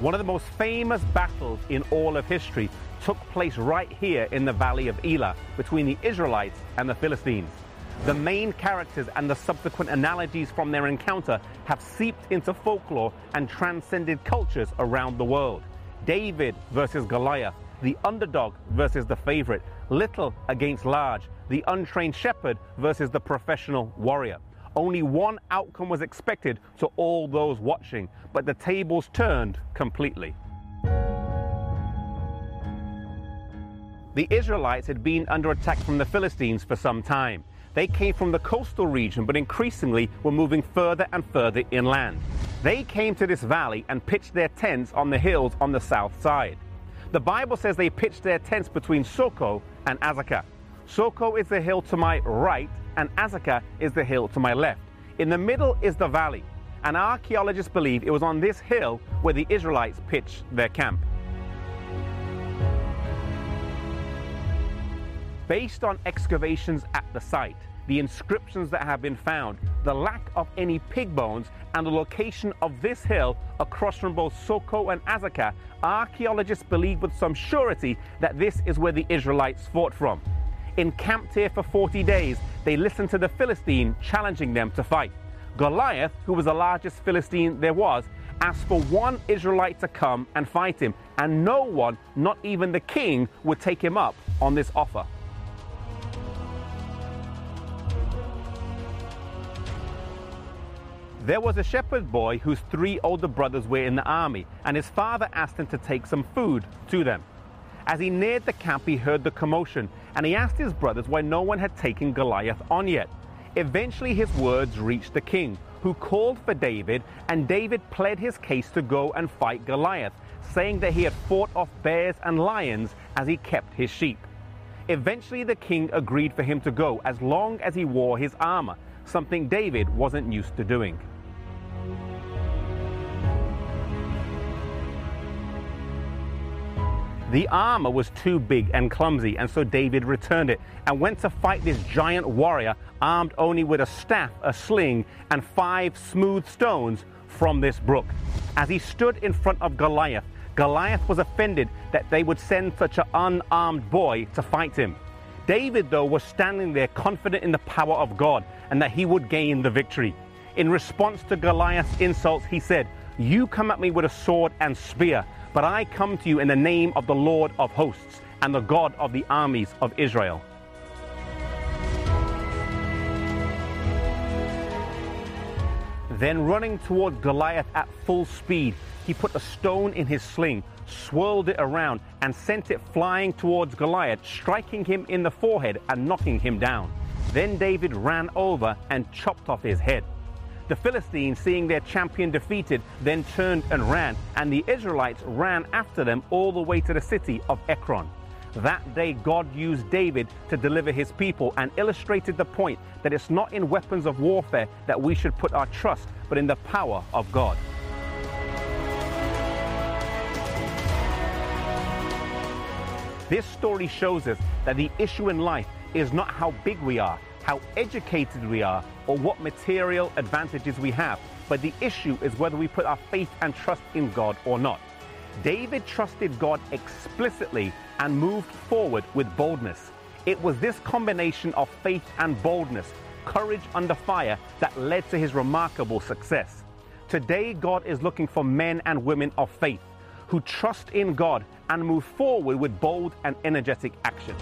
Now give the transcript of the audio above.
One of the most famous battles in all of history took place right here in the valley of Elah between the Israelites and the Philistines. The main characters and the subsequent analogies from their encounter have seeped into folklore and transcended cultures around the world. David versus Goliath, the underdog versus the favorite, little against large, the untrained shepherd versus the professional warrior. Only one outcome was expected to all those watching, but the tables turned completely. The Israelites had been under attack from the Philistines for some time. They came from the coastal region, but increasingly were moving further and further inland. They came to this valley and pitched their tents on the hills on the south side. The Bible says they pitched their tents between Soko and Azekah. Soko is the hill to my right, and Azekah is the hill to my left. In the middle is the valley, and archaeologists believe it was on this hill where the Israelites pitched their camp. Based on excavations at the site, the inscriptions that have been found, the lack of any pig bones, and the location of this hill across from both Soko and Azekah, archaeologists believe with some surety that this is where the Israelites fought from. Encamped here for 40 days, they listened to the Philistine challenging them to fight. Goliath, who was the largest Philistine there was, asked for one Israelite to come and fight him, and no one, not even the king, would take him up on this offer. There was a shepherd boy whose three older brothers were in the army, and his father asked him to take some food to them. As he neared the camp, he heard the commotion, and he asked his brothers why no one had taken Goliath on yet. Eventually, his words reached the king, who called for David, and David pled his case to go and fight Goliath, saying that he had fought off bears and lions as he kept his sheep. Eventually, the king agreed for him to go as long as he wore his armor, something David wasn't used to doing. The armor was too big and clumsy, and so David returned it and went to fight this giant warrior armed only with a staff, a sling, and five smooth stones from this brook. As he stood in front of Goliath, Goliath was offended that they would send such an unarmed boy to fight him. David, though, was standing there confident in the power of God and that he would gain the victory. In response to Goliath's insults, he said, You come at me with a sword and spear but I come to you in the name of the Lord of hosts and the God of the armies of Israel. Then, running toward Goliath at full speed, he put a stone in his sling, swirled it around, and sent it flying towards Goliath, striking him in the forehead and knocking him down. Then David ran over and chopped off his head. The Philistines, seeing their champion defeated, then turned and ran, and the Israelites ran after them all the way to the city of Ekron. That day, God used David to deliver his people and illustrated the point that it's not in weapons of warfare that we should put our trust, but in the power of God. This story shows us that the issue in life is not how big we are, how educated we are, or what material advantages we have, but the issue is whether we put our faith and trust in God or not. David trusted God explicitly and moved forward with boldness. It was this combination of faith and boldness, courage under fire, that led to his remarkable success. Today, God is looking for men and women of faith who trust in God and move forward with bold and energetic action.